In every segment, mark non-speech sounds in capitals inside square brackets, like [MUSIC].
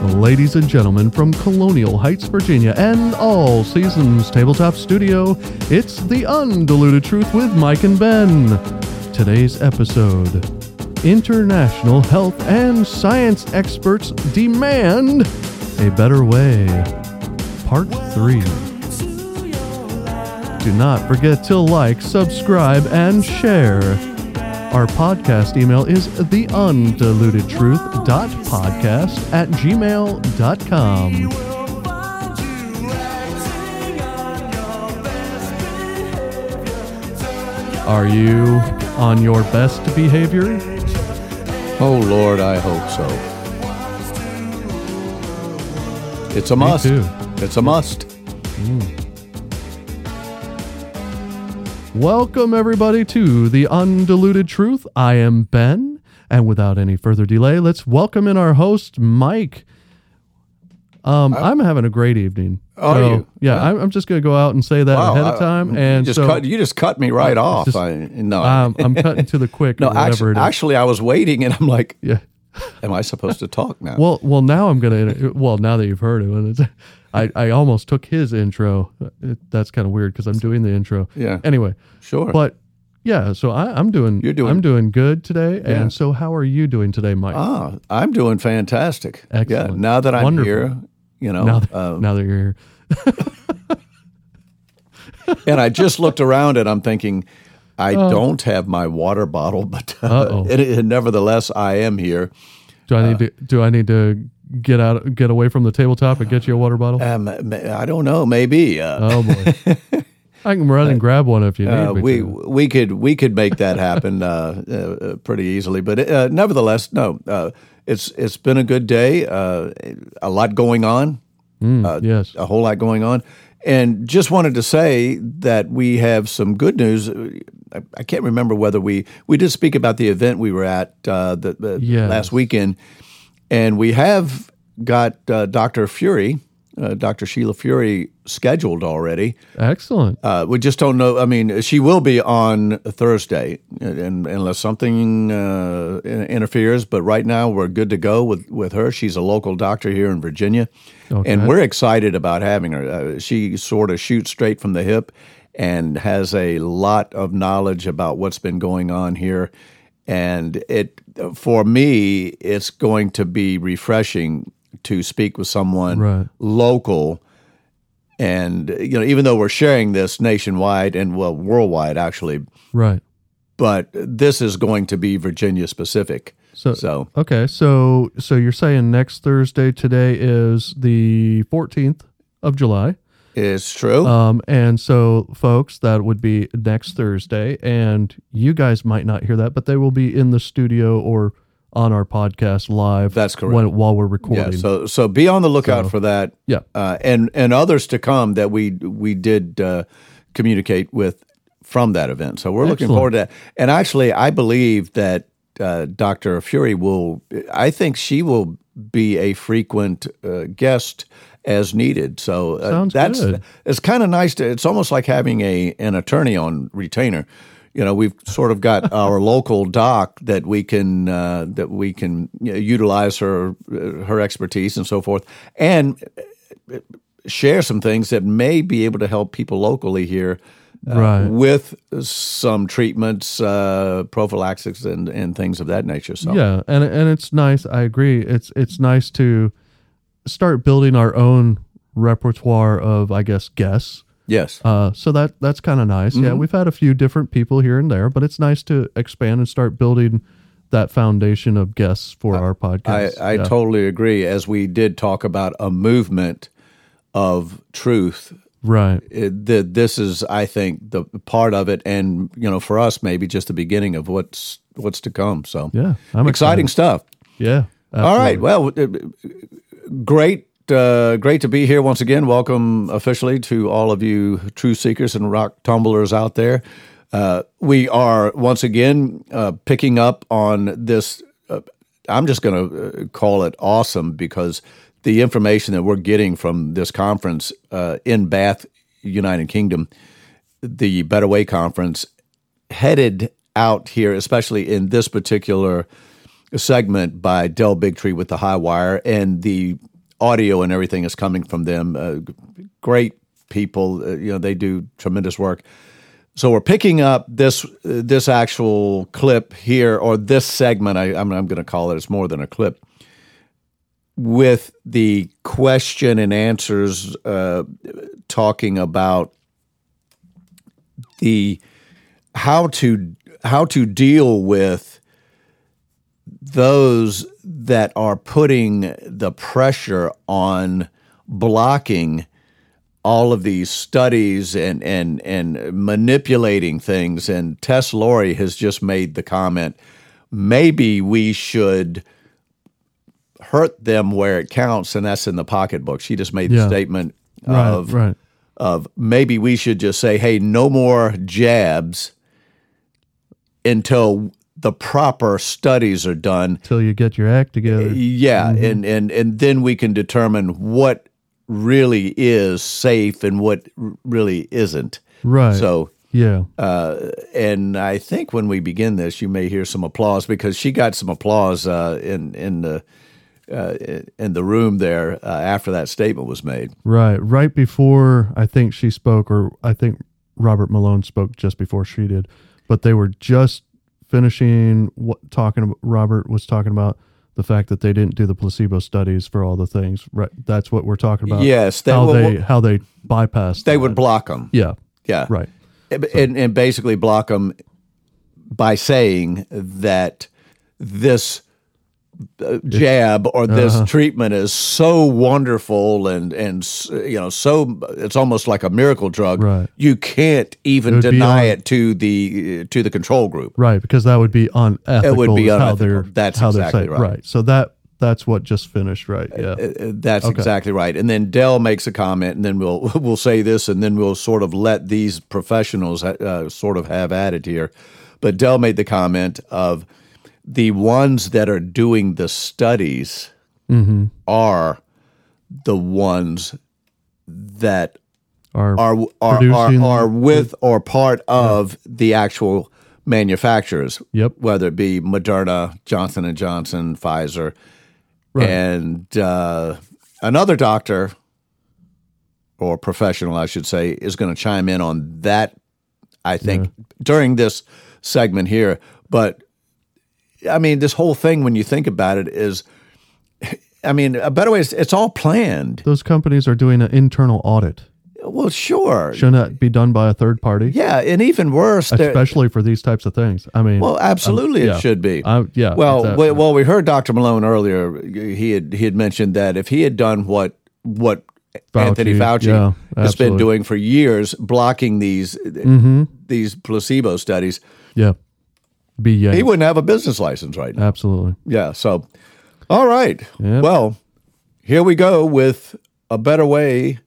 Ladies and gentlemen, from Colonial Heights, Virginia, and All Seasons Tabletop Studio, it's The Undiluted Truth with Mike and Ben. Today's episode International health and science experts demand a better way. Part 3. Do not forget to like, subscribe, and share. Our podcast email is theundilutedtruth.podcast at gmail.com. Are you on your best behavior? Oh Lord, I hope so. It's a Me must. too. It's a must. Mm. Welcome, everybody, to The Undiluted Truth. I am Ben, and without any further delay, let's welcome in our host, Mike. Um, I'm having a great evening. Are So, you? Yeah, I'm, I'm just going to go out and say that Wow, ahead of I- time. you And just so cut, you just cut me right off. just- I, no, um, I'm cutting to the [LAUGHS] quick, no. Actually, it is. actually, I was waiting, and I'm like, yeah. "Am I supposed to talk now?" Well, well, now I'm gonna. Well, now that you've heard it, it's, I, I almost took his intro. It, that's kind of weird because I'm doing the intro. Yeah. Anyway, sure. but yeah, so I, I'm doing. You're doing- I'm doing good today. Yeah. And so, how are you doing today, Mike? ah, I'm doing fantastic. Excellent. Yeah. Now that I'm Wonderful. here, you know, now, that, uh, now that you're here, and I just looked around, and I'm thinking. I don't have my water bottle, but uh, it, it- nevertheless, I am here. do I need uh, to? Do I need to get out, get away from the tabletop and get you a water bottle? Um, I don't know, maybe. Uh, oh boy, [LAUGHS] I can run and grab one if you need Uh, me we to. we could we could make that happen uh, uh, uh, pretty easily, but uh, nevertheless, no. Uh, it's it's been a good day. Uh, a lot going on, Mm, yes. a whole lot going on, and just wanted to say that we have some good news. I, I can't remember whether we we did speak about the event we were at uh, the, the Yes. last weekend, and we have got uh, Dr. Fury, uh, Dr. Sheila Fury, scheduled already. Excellent. Uh, we just don't know. I mean, she will be on Thursday, and, unless something uh, interferes. But right now, we're good to go with, with her. She's a local doctor here in Virginia, Okay. and we're excited about having her. Uh, she sort of shoots straight from the hip and has a lot of knowledge about what's been going on here. And it, for me, it's going to be refreshing to speak with someone Right. local. And you know even though we're sharing this nationwide and well worldwide actually. Right. but this is going to be virginia specific. So, so. Okay, so so you're saying next Thursday today is the 14th of July. it's true. Um and so folks that would be next Thursday. And you guys might not hear that but they will be in the studio or on our podcast live That's correct. when, while we're recording. yeah so so be on the lookout So- for that Yeah. uh, and and others to come that we we did uh, communicate with from that event so we're looking forward to that and actually i believe that uh, dr fury will i think she will be a frequent uh, guest as needed so uh, Sounds that's good. it's kind of nice to it's almost like having a an attorney on retainer you know we've sort of got [LAUGHS] our local doc that we can uh, that we can you know, utilize her uh, her expertise and so forth and uh, share some things that may be able to help people locally here uh, Right. with some treatments uh, prophylaxis and and things of that nature so Yeah, and and it's nice. I agree. It's it's nice to start building our own repertoire of I guess guests. Yes Uh, so that that's kind of nice. Mm-hmm. Yeah, we've had a few different people here and there, but it's nice to expand and start building that foundation of guests for our podcast. I yeah. totally agree as we did talk about a movement of truth right. it, the, this is, I think, the part of it, and you know, for us, maybe just the beginning of what's what's to come. So, Yeah, I'm exciting stuff. Yeah. All right, well, great, uh, great to be here once again. Welcome officially to all of you true seekers and rock tumblers out there. Uh, we are once again uh, picking up on this. Uh, I'm just going to uh, call it awesome because the information that we're getting from this conference uh, in Bath, United Kingdom, the Better Way Conference, headed out here, especially in this particular segment by Del Bigtree with the high wire and the audio and everything is coming from them. Uh, great people, uh, you know, they do tremendous work. So we're picking up this uh, this actual clip here, or this segment. I, I'm, I'm going to call it. It's more than a clip. With the question and answers, uh, talking about the how to how to deal with those that are putting the pressure on blocking all of these studies and and and manipulating things and Tess Lawrie has just made the comment maybe we should hurt them where it counts and that's in the pocketbook she just made the Yeah. statement Right, of right. of maybe we should just say hey no more jabs until the proper studies are done Till you get your act together. yeah, and, and and then we can determine what really is safe and what really isn't. Right. So, yeah. uh, and I think when we begin this, you may hear some applause because she got some applause uh, in in the uh, in the room there uh, after that statement was made. Right. Right before I think she spoke, or I think Robert Malone spoke just before she did, but they were just finishing what talking about. Robert was talking about the fact that they didn't do the placebo studies for all the things. Right. That's what we're talking about. Yes, they how will- they how they bypassed. They that. would block them. Yeah. Yeah, Right. Eh, and, and basically block them by saying that this jab or this Uh-huh. treatment is so wonderful and and you know so it's almost like a miracle drug. Right. You can't even It deny on- it to the to the control group. Right, because that would be unethical. It would be unethical. they're That's how they're exactly saying- right. So that that's what just finished. Right. Yeah. Uh, That's exactly right. And then Del makes a comment, and then we'll [LAUGHS] we'll say this, and then we'll sort of let these professionals uh, sort of have at it here. But Del made the comment of the ones that are doing the studies are the ones that Are, are are are, are with or part of the actual manufacturers. Yep. Whether it be Moderna, Johnson and Johnson, Pfizer, Right. and uh, another doctor or professional, I should say, is going to chime in on that. I think during this segment here, but I mean, this whole thing, when you think about it, is. [LAUGHS] I mean, a better way is it's all planned. those companies are doing an internal audit. Well, sure. Shouldn't that be done by a third party? Yeah, and even worse, Especially for these types of things. I mean, well, absolutely, yeah. it should be. I- yeah, Well, exactly. we, well, we heard Dr. Malone earlier. He had he had mentioned that if he had done what what Anthony Fauci yeah, has been doing for years, blocking these Mm-hmm. these placebo studies, yeah, be yeah, he wouldn't have a business license right now. absolutely. Yeah. So, all right. Yep. Well, here we go with a better way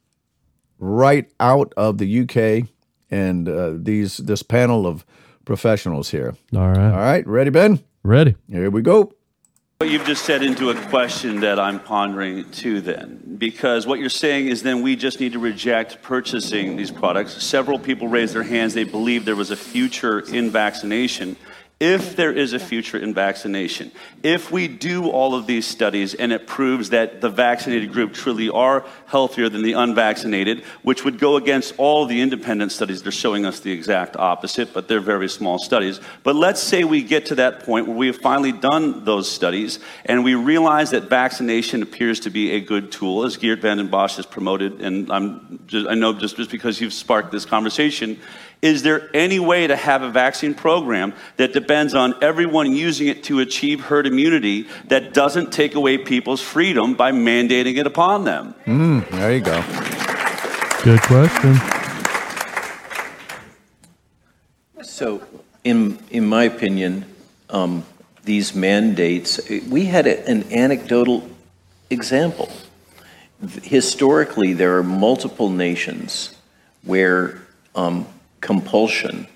right out of the UK and uh, these this panel of professionals here. All right, All right, ready, Ben? ready. Here we go. What you've just said into a question that I'm pondering too, then, because what you're saying is then we just need to reject purchasing these products. Several people raised their hands, they believe there was a future in vaccination. If there is a future in vaccination, if we do all of these studies and it proves that the vaccinated group truly are healthier than the unvaccinated, which would go against all the independent studies, they're showing us the exact opposite, but they're very small studies. But let's say we get to that point where we have finally done those studies and we realize that vaccination appears to be a good tool, as Geert Vanden Bossche has promoted, and I'm just, I know just, just because you've sparked this conversation. Is there any way to have a vaccine program that depends on everyone using it to achieve herd immunity that doesn't take away people's freedom by mandating it upon them? There you go. Good question. So, in, in my opinion, um, these mandates, we had a- an anecdotal example. Historically, there are multiple nations where um, compulsion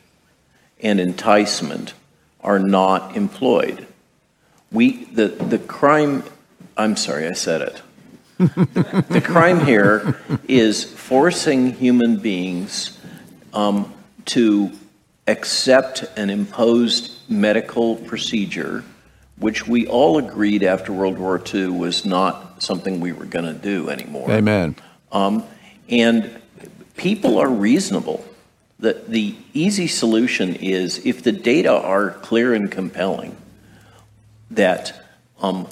and enticement are not employed. We, the, the crime, I'm sorry, I said it. [LAUGHS] the crime here is forcing human beings um, to accept an imposed medical procedure, which we all agreed after World War II was not not something we were going to do anymore. Amen. And people are reasonable. The, the easy solution is if the data are clear and compelling that um,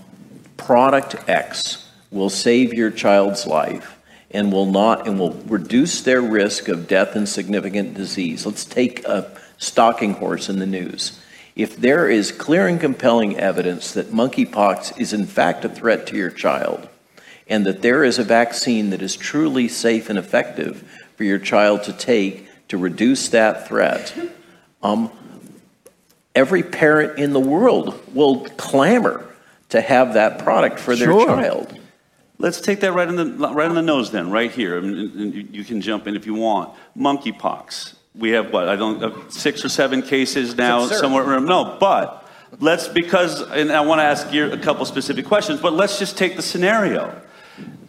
product X will save your child's life and will not and will reduce their risk of death and significant disease. Let's take a stalking horse in the news. If there is clear and compelling evidence that monkeypox is in fact a threat to your child, and that there is a vaccine that is truly safe and effective for your child to take to reduce that threat, um, every parent in the world will clamor to have that product for their Sure. child. Let's take that right in the right on the nose then, right here. And, and you- you can jump in if you want. Monkeypox. We have what? I don't uh, six or seven cases now somewhere around. No, but let's because and I want to ask you a couple specific questions. But let's just take the scenario.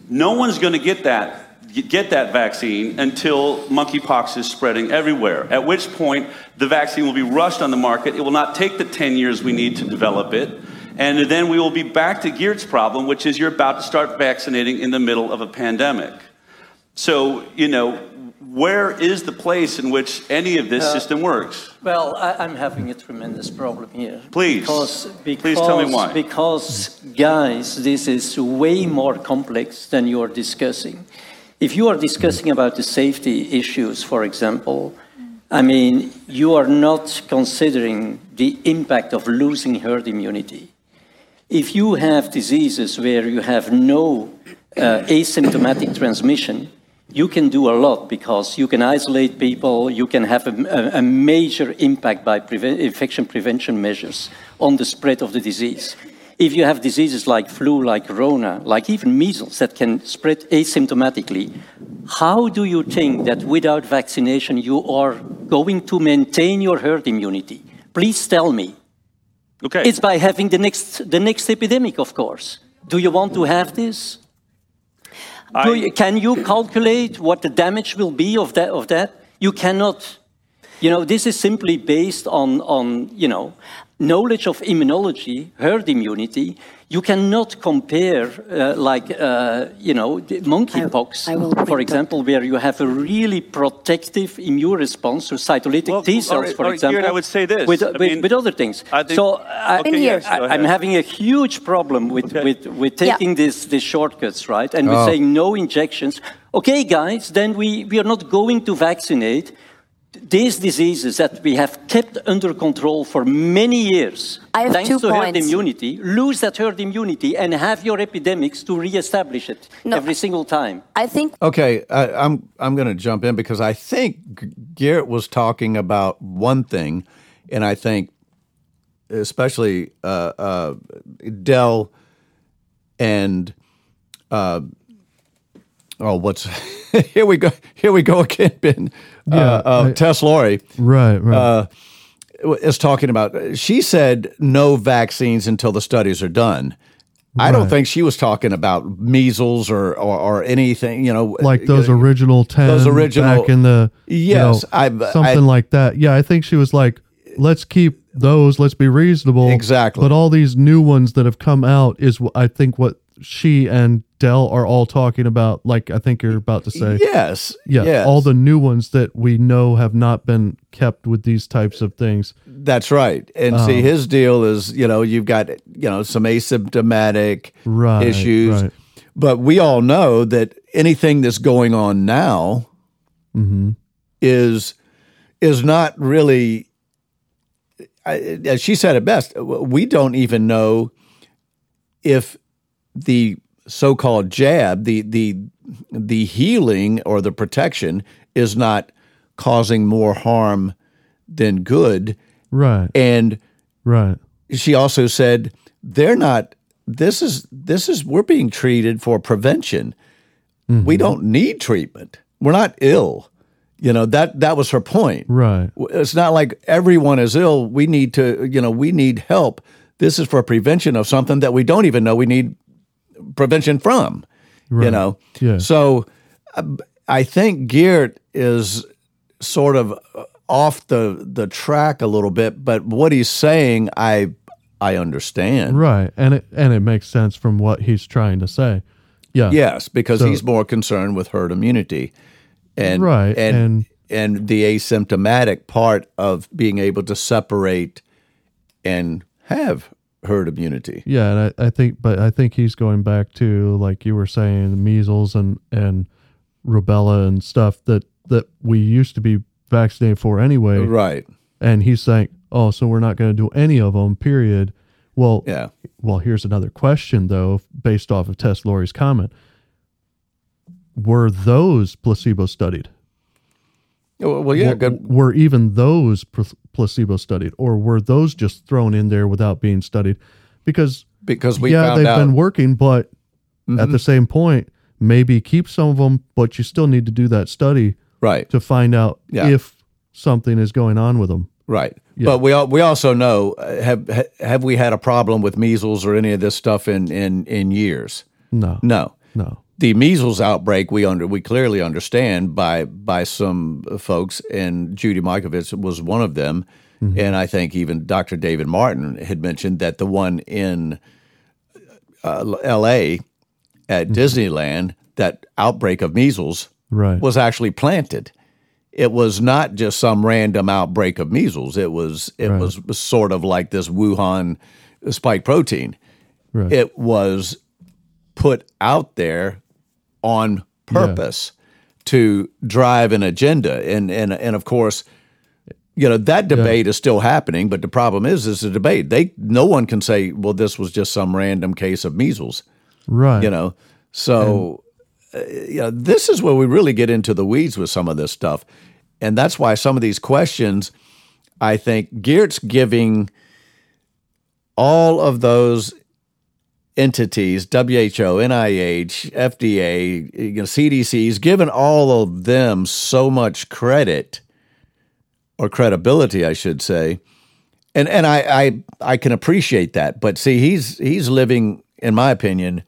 No one's going to get that get that vaccine until monkeypox is spreading everywhere. At which point the vaccine will be rushed on the market. It will not take the 10 years we need to develop it. And then we will be back to Geert's problem, which is you're about to start vaccinating in the middle of a pandemic. So, you know, where is the place in which any of this uh, system works? Well, I, I'm having a tremendous problem here. Please. Because, because, Please tell me why. Because, guys, this is way more complex than you're discussing. If you are discussing about the safety issues, for example, I mean, you are not considering the impact of losing herd immunity. If you have diseases where you have no uh, asymptomatic transmission, you can do a lot because you can isolate people, you can have a, a- major impact by preven- infection prevention measures on the spread of the disease. If you have diseases like flu, like corona, like even measles that can spread asymptomatically, how do you think that without vaccination you are going to maintain your herd immunity? Please tell me. Okay. It's by having the next, the next epidemic, of course. Do you want to have this? I- you, can you calculate what the damage will be of that? Of that? You cannot. You know, this is simply based on, on you know, knowledge of immunology, herd immunity. You cannot compare, uh, like, uh, you know, the monkeypox, I will for bring example, where you have a really protective immune response to cytolytic Well, T cells, all right, for all right, example. Garrett, I would say this. With, I with, mean, with other things. I think- so I, Okay, In here. yes, go I, I'm having a huge problem with, Okay. with, with Yeah. taking this, these shortcuts, right? And we're Oh. saying no injections. Okay, guys, then we, we are not going to vaccinate these diseases that we have kept under control for many years. I have thanks two to herd immunity, lose that herd immunity and have your epidemics to reestablish it No. every single time. I think Okay, I, I'm I'm going to jump in because I think Garrett was talking about one thing, and I think especially uh, uh, Del and uh, oh, what's [LAUGHS] here we go here we go again, Ben. Yeah, uh, uh, I- Tess Lawrie Right, right. uh, is talking about. She said no vaccines until the studies are done. I don't think she was talking about measles or, or, or anything, you know, like those uh, original 10 those original- back in the you Yes, know, I- something I- like that yeah i think she was like let's keep those let's be reasonable Exactly. but all these new ones that have come out is i think what she and Del are all talking about like i think you're about to say Yes. yeah yes. all the new ones that we know have not been kept with these types of things That's right. And see, his deal is, you know, you've got, you know, some asymptomatic Right, issues. right. But we all know that anything that's going on now Mm-hmm. is is not really I- as she said it best, we don't even know if the so-called jab, the the the healing or the protection is not causing more harm than good. right And right she also said they're not this is this is we're being treated for prevention. We mm-hmm. don't need treatment. We're not ill. You know, that that was her point. right It's not like everyone is ill. We need to, you know, we need help. This is for prevention of something that we don't even know we need prevention from. You know, Yeah. So uh, I think Geert is sort of uh, off the the track a little bit, but what he's saying, I I understand. Right. And it and it makes sense from what he's trying to say. Yeah. Yes, because So- he's more concerned with herd immunity, and Right, and, and- and the asymptomatic part of being able to separate and have herd immunity. Yeah, and I, I think, but I think he's going back to like you were saying, measles and and rubella and stuff that that we used to be vaccinated for anyway. Right. And he's saying, oh, so we're not going to do any of them. Period. Well, Yeah. Well, here's another question though, based off of Tess Lawrie's comment. Were those placebo studied? Well, yeah. were, Good. were even those placebo studied, or were those just thrown in there without being studied? Because Because we yeah, found they've out. Mm-hmm. been working, but at the same point, maybe keep some of them, but you still need to do that study right. to find out Yeah. if something is going on with them. Right. But we al- we also know uh, have have we had a problem with measles or any of this stuff in in in years? No, No. no, The measles outbreak we under we clearly understand by by some folks and Judy Mikovits was one of them and I think even Dr. David Martin had mentioned that the one in uh, LA at Disneyland that outbreak of measles right, was actually planted. It was not just some random outbreak of measles. It was it Right. was, was sort of like this Wuhan spike protein. right, It was put out there on purpose to drive an agenda, and and and of course, you know that debate is still happening. But the problem is, is the debate. They no one can say, well, this was just some random case of measles right. you know so uh, you know this is where we really get into the weeds with some of this stuff and that's why some of these questions i think geert's giving all of those entities who nih fda you know, cdc's given all of them so much credit or credibility i should say and and I, I I can appreciate that, but see, he's he's living, in my opinion,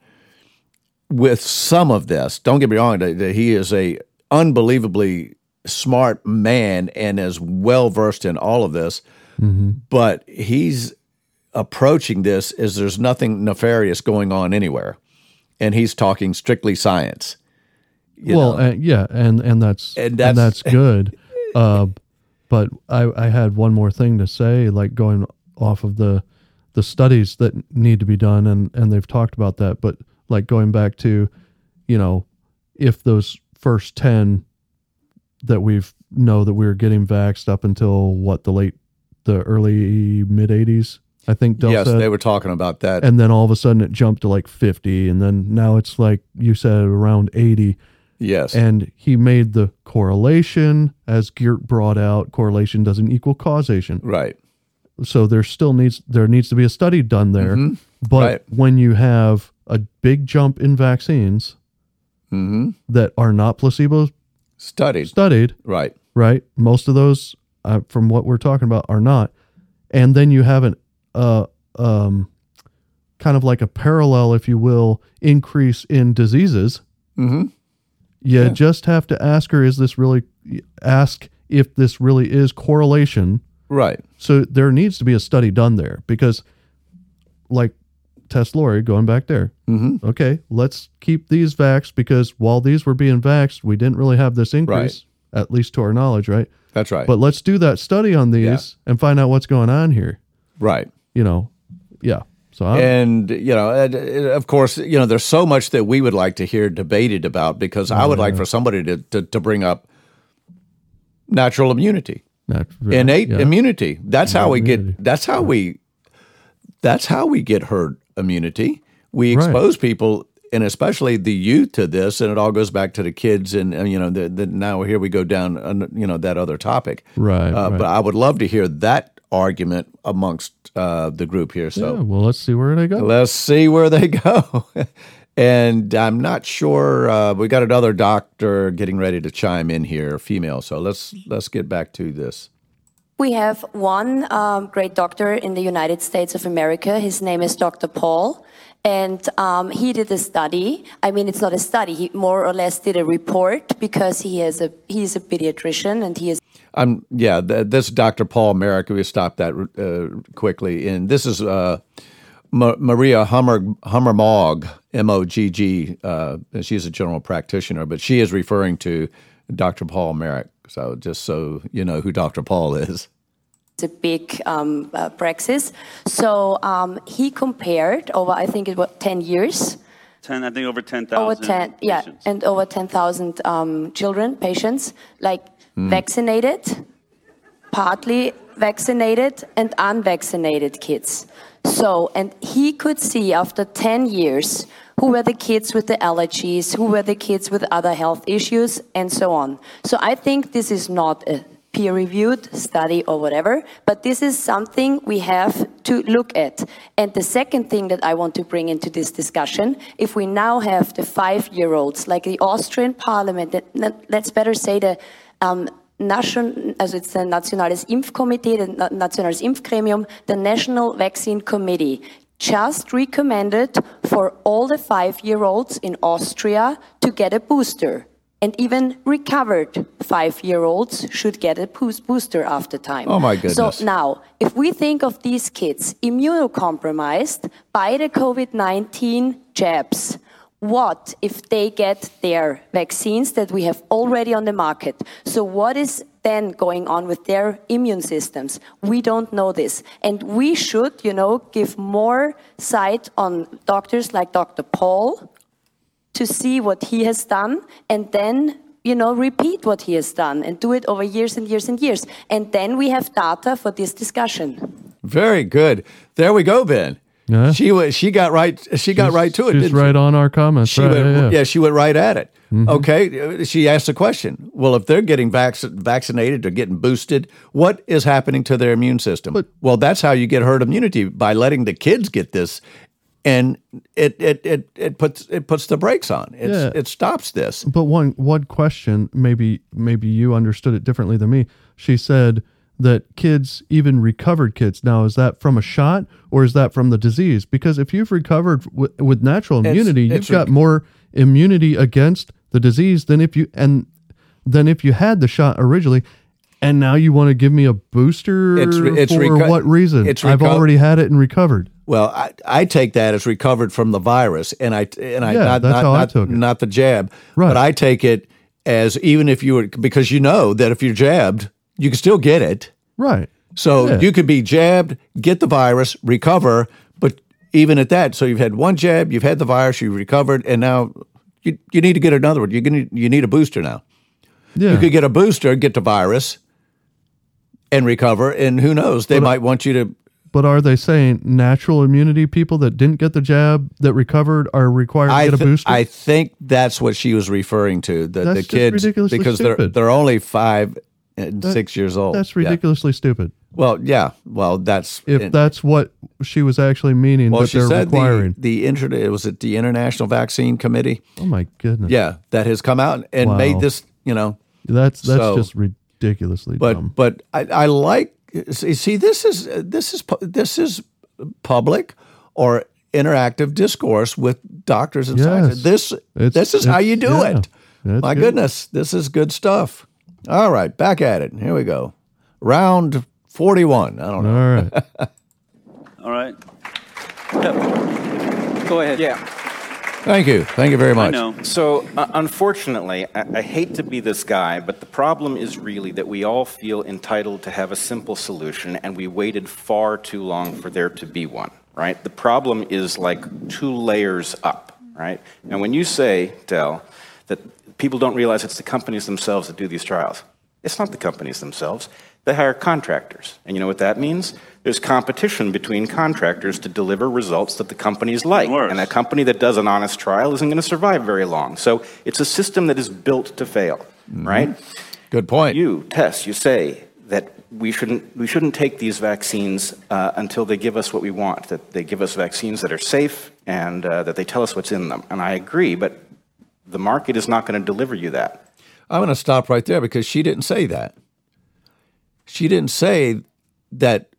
with some of this. Don't get me wrong; he is a unbelievably smart man and is well versed in all of this. Mm-hmm. But he's approaching this is there's nothing nefarious going on anywhere, and he's talking strictly science. you well, know. uh, yeah, and and that's And and that's- that's, [LAUGHS] good. uh, but I I had one more thing to say, like going off of the the studies that need to be done, and and they've talked about that, but like going back to, you know, if those first ten that we've know that we were getting vaxxed up until what the late the early mid '80s, I think. Del yes, said they were talking about that. and then all of a sudden it jumped to like 50 and then now it's like you said around 80 yes, and he made the correlation as geert brought out correlation doesn't equal causation right, so there still needs there needs to be a study done there but Mm-hmm. Right. when you have a big jump in vaccines Mm-hmm. that are not placebo studied, studied right, right? Most of those, uh, from what we're talking about, are not. And then you have an, uh, um, kind of like a parallel, if you will, increase in diseases. mm-hmm. You just have to ask her: Is this really? Ask if this really is correlation. right, So there needs to be a study done there because, like Tess Lawrie, going back there. mm-hmm. Okay, let's keep these vaxxed because while these were being vaxxed, we didn't really have this increase, at least to our knowledge, right? that's right, But let's do that study on these Yeah. and find out what's going on here. right. You know, yeah. So I'm, and you know uh, of course you know there's so much that we would like to hear debated about because i would like for somebody to, to, to bring up natural immunity not, innate yeah. immunity that's how we immunity. get that's how we that's how we get herd immunity we Right. expose people and especially the youth to this and it all goes back to the kids and, and you know the, the, now here we go down uh, you know that other topic Right, uh, right. but i would love to hear that argument amongst uh, the group here so Yeah, well, let's see where they go. Let's see where they [LAUGHS] go. and I'm not sure. Uh, we got another doctor getting ready to chime in here, female. So let's let's get back to this. We have one um, great doctor in the United States of America. His name is Dr. Paul. And um, he did a study. I mean, it's not a study. He more or less did a report because he is a he's a pediatrician and he is I'm yeah. Th- this Dr. Paul Merrick. We stopped that uh, quickly, and this is uh, Ma- Maria Hummer Hammermog M O G G. Uh, she's a general practitioner, but she is referring to Dr. Paul Merrick. So just so you know who Dr. Paul is. It's a big um, uh, praxis. So um, he compared over, I think it was 10 years. 10, I think over 10,000. Over 10, yeah, and over 10,000 um, children, patients, like Mm. vaccinated, partly vaccinated, and unvaccinated kids. So, and he could see after 10 years who were the kids with the allergies, who were the kids with other health issues, and so on. So, I think this is not a peer reviewed study or whatever, but this is something we have to look at. And the second thing that I want to bring into this discussion if we now have the five year olds, like the Austrian parliament, let's better say the um, Nation, also it's the Nationales Impfkomitee, the Na- Nationales Impfgremium, the National Vaccine Committee, just recommended for all the five-year-olds in Austria to get a booster. And even recovered five-year-olds should get a booster after time. Oh, my goodness. So now, if we think of these kids immunocompromised by the COVID-19 jabs, what if they get their vaccines that we have already on the market? So what is then going on with their immune systems? We don't know this. And we should, you know, give more sight on doctors like Dr. Paul to see what he has done and then you know repeat what he has done and do it over years and years and years and then we have data for this discussion Very good. There we go, Ben. Yeah. She was. She got right. She got right to it. She's didn't she? right on our comments. She right, went, yeah, yeah. yeah. she went right at it. Mm-hmm. Okay, she asked the question. Well, if they're getting vac- vaccinated or getting boosted, what is happening to their immune system? But- well, that's how you get herd immunity by letting the kids get this, and it it it, it puts it puts the brakes on. It's, Yeah. It stops this. But one one question, maybe maybe you understood it differently than me. She said that kids, even recovered kids, now is that from a shot or is that from the disease? Because if you've recovered w- with natural It's- immunity, you've it's got rec- more immunity against the disease than if you and than if you had the shot originally. And now you want to give me a booster It's re- it's for reco- what reason? it's I've already had it and recovered. Well, I, I take that as recovered from the virus, and I and I Yeah, not that's not, how I not, took it. not the jab, Right. but I take it as even if you were because you know that if you're jabbed, you can still get it. Right. So Yeah. you could be jabbed, get the virus, recover, but even at that, so you've had one jab, you've had the virus, you've recovered, and now you, you need to get another one. You're you need a booster now. Yeah. You could get a booster, get the virus, and recover, and who knows? They uh, might want you to. But are they saying natural immunity people that didn't get the jab that recovered are required to I, get a booster? I think that's what she was referring to. The, That's the kids because they're they're only five and six years old. That's Yeah. ridiculously stupid. Well, yeah. Well, that's If that's what she was actually meaning well, that she they're said requiring. the the inter- it was it the International Vaccine Committee. oh my goodness. Yeah, that has come out and Wow. made this. You know, That's that's So- just ridiculously but dumb. but I, I like see see, this is this is this is public or interactive discourse with doctors and Yes. scientists. This It's- this is how you do yeah. it. My good. goodness, this is good stuff. All right, back at it. Here we go. Round forty one. I don't know. All right. [LAUGHS] All right. Go ahead. Yeah. Thank you. Thank you very I much. know. So, uh, unfortunately, I, I hate to be this guy, but the problem is really that we all feel entitled to have a simple solution, and we waited far too long for there to be one, right? The problem is like two layers up, right? And when you say, Del, that people don't realize it's the companies themselves that do these trials, it's not the companies themselves. They hire contractors. And you know what that means? There's competition between contractors to deliver results that the companies like. course. And a company that does an honest trial isn't going to survive very long. So it's a system that is built to fail, right? Good point. You, Tess, you say that we shouldn't, we shouldn't take these vaccines uh, until they give us what we want, that they give us vaccines that are safe and uh, that they tell us what's in them. And I agree, but the market is not going to deliver you that. I'm going to stop right there because she didn't say that. She didn't say that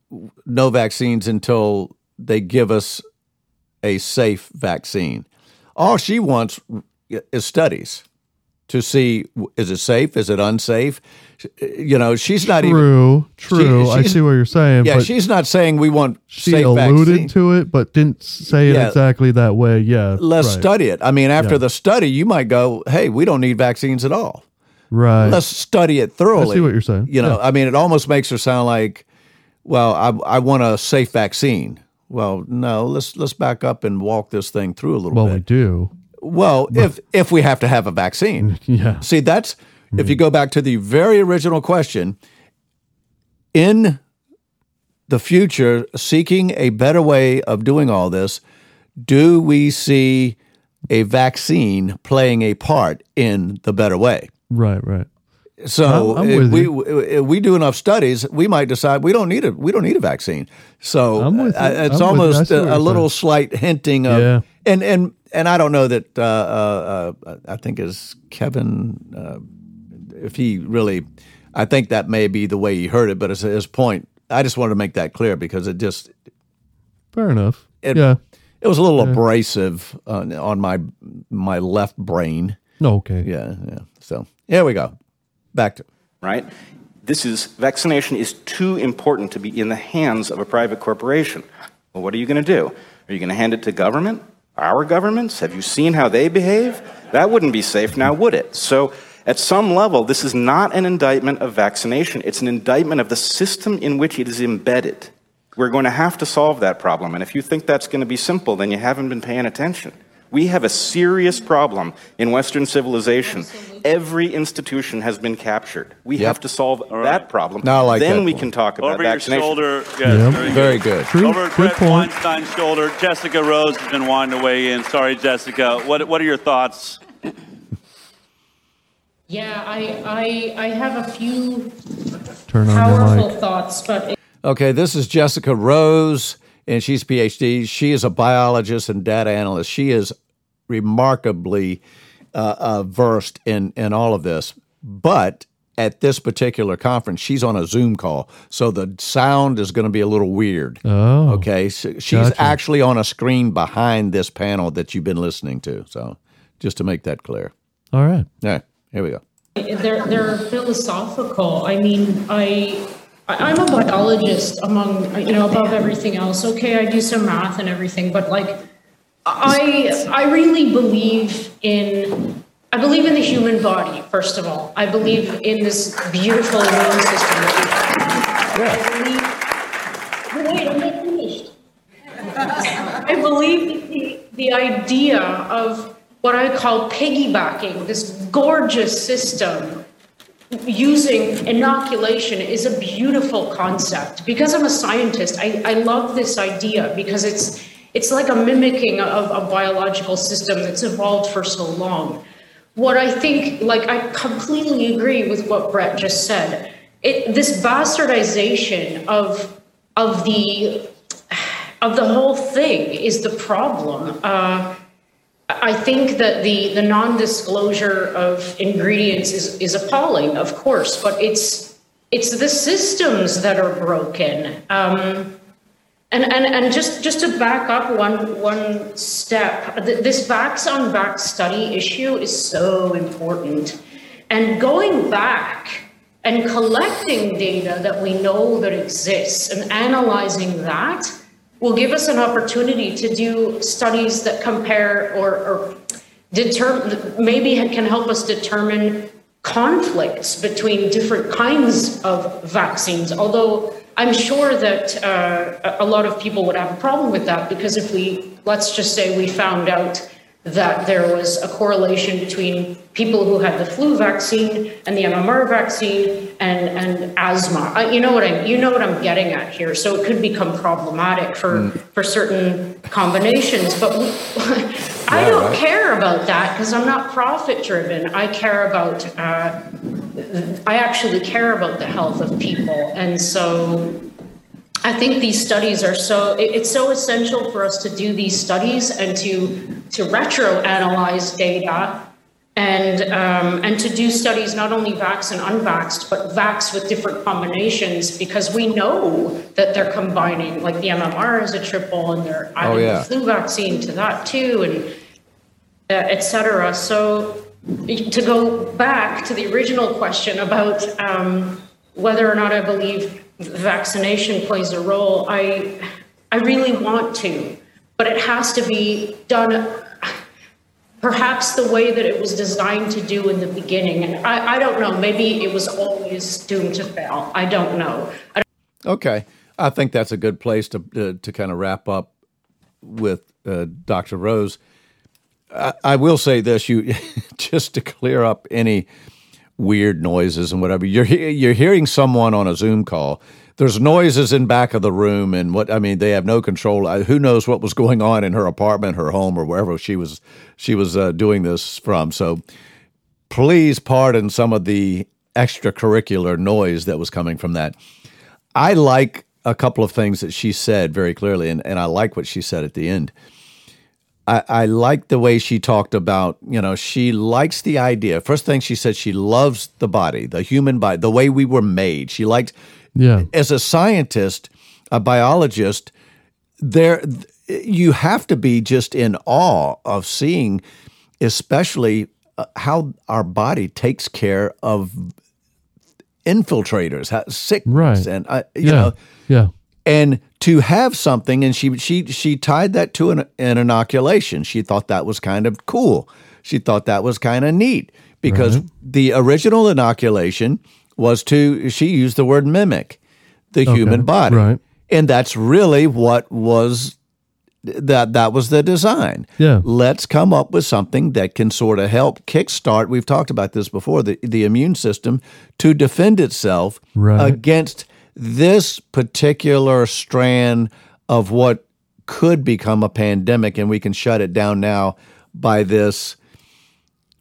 no vaccines until they give us a safe vaccine. All she wants is studies to see is it safe, is it unsafe. You know, she's not even. True, true. I see what you're saying. Yeah, she's not saying we want she safe alluded vaccine. to it, but didn't say it Yeah. exactly that way. Yeah. Let's right, study it. I mean, after Yeah. the study, you might go, "Hey, we don't need vaccines at all." Right. Let's study it thoroughly. I see what you're saying. You know, Yeah. I mean, it almost makes her sound like, "Well, I, I want a safe vaccine." Well, no, let's let's back up and walk this thing through a little well, bit. we do. Well, if if we have to have a vaccine, [LAUGHS] Yeah. see that's if you go back to the very original question, in the future, seeking a better way of doing all this, do we see a vaccine playing a part in the better way? Right. Right. So I'm- I'm if we you. we do enough studies, we might decide we don't need a we don't need a vaccine. So you. uh, it's I'm. I almost a, a little saying. slight hinting of Yeah. and and and I don't know that uh, uh, uh, I think is Kevin uh, if he really I think that may be the way he heard it, but it's his point. I just wanted to make that clear because it just Fair enough. it, yeah. it was a little abrasive on, on my my left brain. Okay. Yeah, yeah. So here we go. Back to right? This is vaccination is too important to be in the hands of a private corporation. Well, what are you going to do? Are you going to hand it to government? Our governments? Have you seen how they behave? That wouldn't be safe now, would it? So, at some level, this is not an indictment of vaccination. It's an indictment of the system in which it is embedded. We're going to have to solve that problem. And if you think that's going to be simple, then you haven't been paying attention. We have a serious problem in Western civilization. Every institution has been captured. We Yep. have to solve that problem. Now I like then that we point. can talk about Over your shoulder. Yes, Yeah. very, very good. good. True. Over Good Brett. Weinstein's shoulder, Jessica Rose has been wanting to weigh in. Sorry, Jessica. What, what are your thoughts? Yeah, I, I, I have a few Turn on your powerful mic. thoughts, but Okay, this is Jessica Rose, and she's PhD. She is a biologist and data analyst. She is remarkably uh, uh, versed in in all of this. But at this particular conference, she's on a Zoom call, so the sound is going to be a little weird. Oh. Okay, so she's Gotcha. actually on a screen behind this panel that you've been listening to. So just to make that clear. All right. Yeah, here we go. they're, they're philosophical. I mean, I, I'm a biologist among, you know, above everything else. Okay, I do some math and everything, but like, I, I really believe in, I believe in the human body, first of all. I believe in this beautiful immune system that we have. I believe, wait, I'm not finished. I believe the, the idea of what I call piggybacking, this gorgeous system using inoculation is a beautiful concept. Because I'm a scientist, I, I love this idea because it's it's like a mimicking of a biological system that's evolved for so long. What I think, like I completely agree with what Brett just said. It, this bastardization of of the of the whole thing is the problem. Uh, I think that the, the non-disclosure of ingredients is, is appalling, of course, but it's it's the systems that are broken. Um, and, and, and just, just to back up one, one step, this vax on vax study issue is so important. And going back and collecting data that we know that exists and analyzing that will give us an opportunity to do studies that compare or, or determine, maybe can help us determine conflicts between different kinds of vaccines. Although I'm sure that uh, a lot of people would have a problem with that because if we, let's just say we found out that there was a correlation between people who had the flu vaccine and the MMR vaccine and, and asthma. I, you know what I you know what I'm getting at here. So it could become problematic for for certain combinations. But we, [LAUGHS] I Yeah, don't right. care about that because I'm not profit driven. I care about uh, I actually care about the health of people, and so I think these studies are so, it- it's so essential for us to do these studies and to, to retro-analyze data and, um, and to do studies, not only vax and unvaxxed, but vax with different combinations, because we know that they're combining, like the MMR is a triple and they're adding yeah. the flu vaccine to that too, and uh, et cetera. So to go back to the original question about um, whether or not I believe vaccination plays a role, I, I really want to, but it has to be done perhaps the way that it was designed to do in the beginning. And I, I don't know, maybe it was always doomed to fail. I don't know. I don't okay. I think that's a good place to, uh, to kind of wrap up with uh, Dr. Rose. I, I will say this: you [LAUGHS] just to clear up any weird noises and whatever. You're you're hearing someone on a Zoom call. There's noises in back of the room, and what I mean, they have no control. Who knows what was going on in her apartment, her home, or wherever she was she was uh, doing this from. So, please pardon some of the extracurricular noise that was coming from that. I like a couple of things that she said very clearly, and, and I like what she said at the end. I, I like the way she talked about, you know, she likes the idea. First thing she said, she loves the body, the human body, the way we were made. She liked, yeah. As a scientist, a biologist, there you have to be just in awe of seeing, especially uh, how our body takes care of infiltrators, sickness, right. and uh, you yeah. know, yeah and to have something and she she she tied that to an, an inoculation she thought that was kind of cool she thought that was kind of neat because right. the original inoculation was to she used the word mimic the okay. human body right. and that's really what was that that was the design. Yeah. Let's come up with something that can sort of help kickstart. We've talked about this before. The the immune system to defend itself right. against this particular strand of what could become a pandemic, and we can shut it down now by this.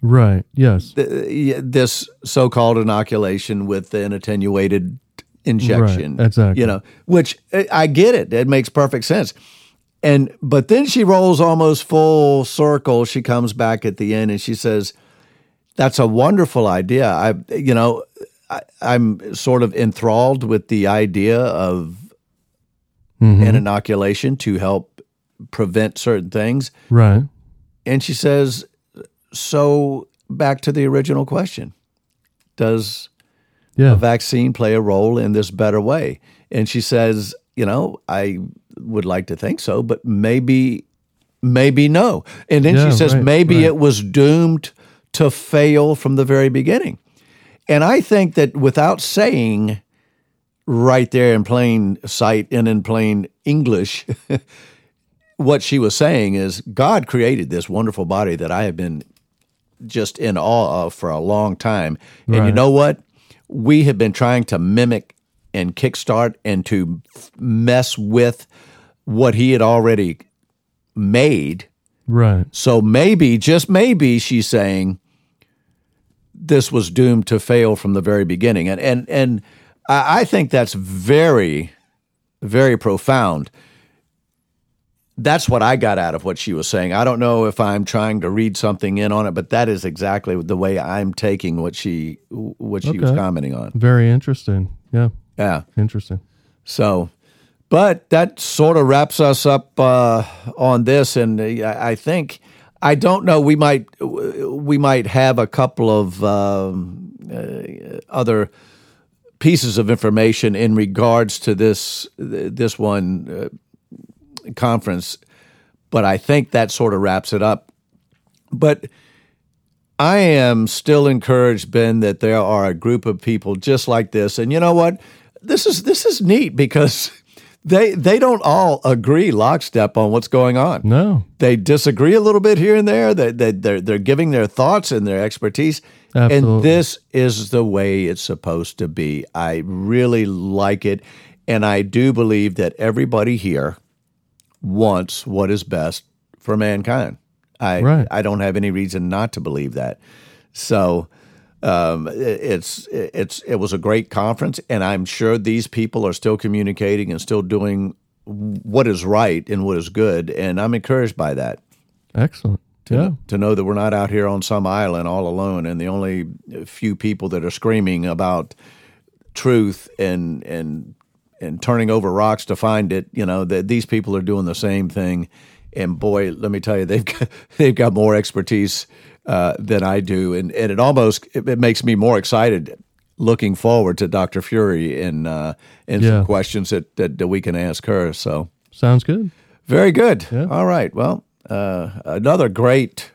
Right. Yes. This so-called inoculation with an attenuated injection. Right, exactly. You know, which eh, I get it. It makes perfect sense. And but then she rolls almost full circle. She comes back at the end and she says, "That's a wonderful idea. I, you know, I, am sort of enthralled with the idea of mm-hmm. an inoculation to help prevent certain things. Right. And she says, so back to the original question Does yeah. a vaccine play a role in this better way? And she says, you know, I would like to think so, but maybe, maybe no. And then yeah, she says, right, maybe right. it was doomed to fail from the very beginning. And I think that without saying right there in plain sight and in plain English, [LAUGHS] what she was saying is God created this wonderful body that I have been just in awe of for a long time. And you know what? We have been trying to mimic and kickstart and to mess with what he had already made. Right. So maybe, just maybe, she's saying, this was doomed to fail from the very beginning. And and and I think that's very, very profound. That's what I got out of what she was saying. I don't know if I'm trying to read something in on it, but that is exactly the way I'm taking what she what she okay. was commenting on. Very interesting. Yeah. Yeah. Interesting. So, but that sort of wraps us up uh, on this, and I think I don't know. We might we might have a couple of um, uh, other pieces of information in regards to this this one uh, conference, but I think that sort of wraps it up. But I am still encouraged, Ben, that there are a group of people just like this, and you know what? This is this is neat because they they don't all agree lockstep on what's going on. No, they disagree a little bit here and there. They, they they're they're giving their thoughts and their expertise. Absolutely. And this is the way it's supposed to be. I really like it, and I do believe that everybody here wants what is best for mankind. I right. I don't have any reason not to believe that. So um, it's it's it was a great conference, and I'm sure these people are still communicating and still doing what is right and what is good, and I'm encouraged by that. Excellent. To, yeah. to know that we're not out here on some island all alone, and the only few people that are screaming about truth and and and turning over rocks to find it. You know that these people are doing the same thing, and boy, let me tell you, they've got, [LAUGHS] they've got more expertise uh, than I do, and, and it almost it, it makes me more excited looking forward to Dr. Fury and uh, and Yeah. some questions that, that that we can ask her. So Sounds good. very good. Yeah. All right. Well, uh, another great,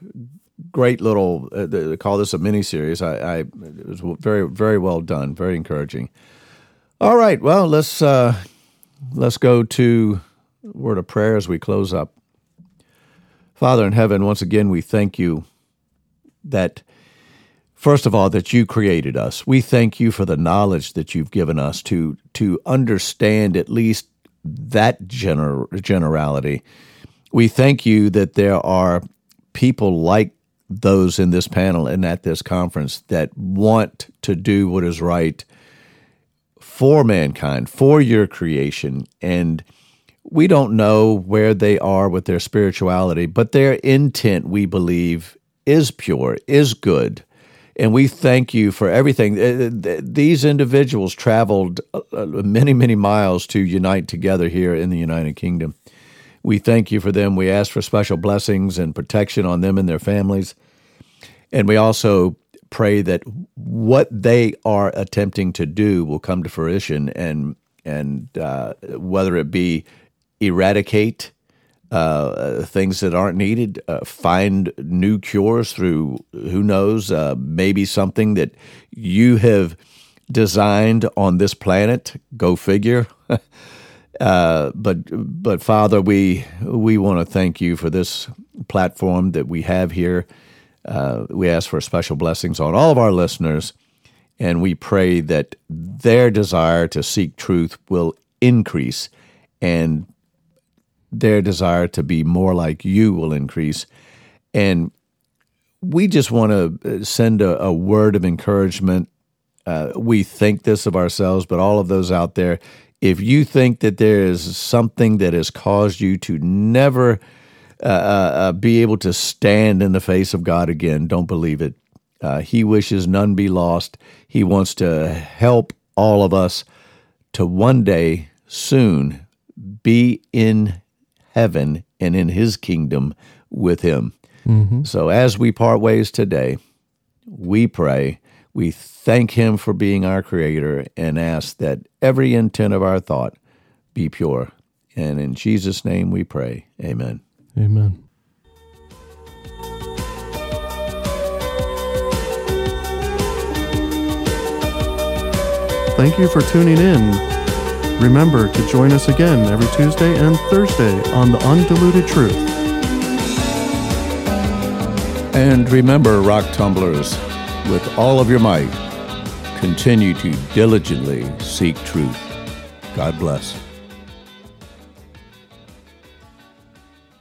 great little. Uh, they call this a mini series. I, I it was very, very well done. Very encouraging. All right. Well, let's uh, let's go to word of prayer as we close up. Father in heaven, once again, we thank you that. First of all, that you created us. We thank you for the knowledge that you've given us to to understand at least that gener- generality. We thank you that there are people like those in this panel and at this conference that want to do what is right for mankind, for your creation. And we don't know where they are with their spirituality, but their intent, we believe, is pure, is good. And we thank you for everything. Uh, These individuals traveled uh, uh, many, many miles to unite together here in the United Kingdom. We thank you for them. We ask for special blessings and protection on them and their families. And we also pray that what they are attempting to do will come to fruition and and uh, whether it be eradicate uh, things that aren't needed, uh, find new cures through who knows, uh, maybe something that you have designed on this planet. Go figure. [LAUGHS] Uh, but but Father, we we want to thank you for this platform that we have here. Uh, we ask for special blessings on all of our listeners, and we pray that their desire to seek truth will increase, and their desire to be more like you will increase. And we just want to send a, a word of encouragement. Uh, we think this of ourselves, but all of those out there, if you think that there is something that has caused you to never uh, uh, be able to stand in the face of God again, don't believe it. Uh, he wishes none be lost. He wants to help all of us to one day soon be in heaven and in his kingdom with him. Mm-hmm. So as we part ways today, we pray, we thank him for being our creator and ask that every intent of our thought be pure. And in Jesus' name we pray. Amen. Amen. Thank you for tuning in. Remember to join us again every Tuesday and Thursday on The Undiluted Truth. And remember, rock tumblers, with all of your might, continue to diligently seek truth. God bless.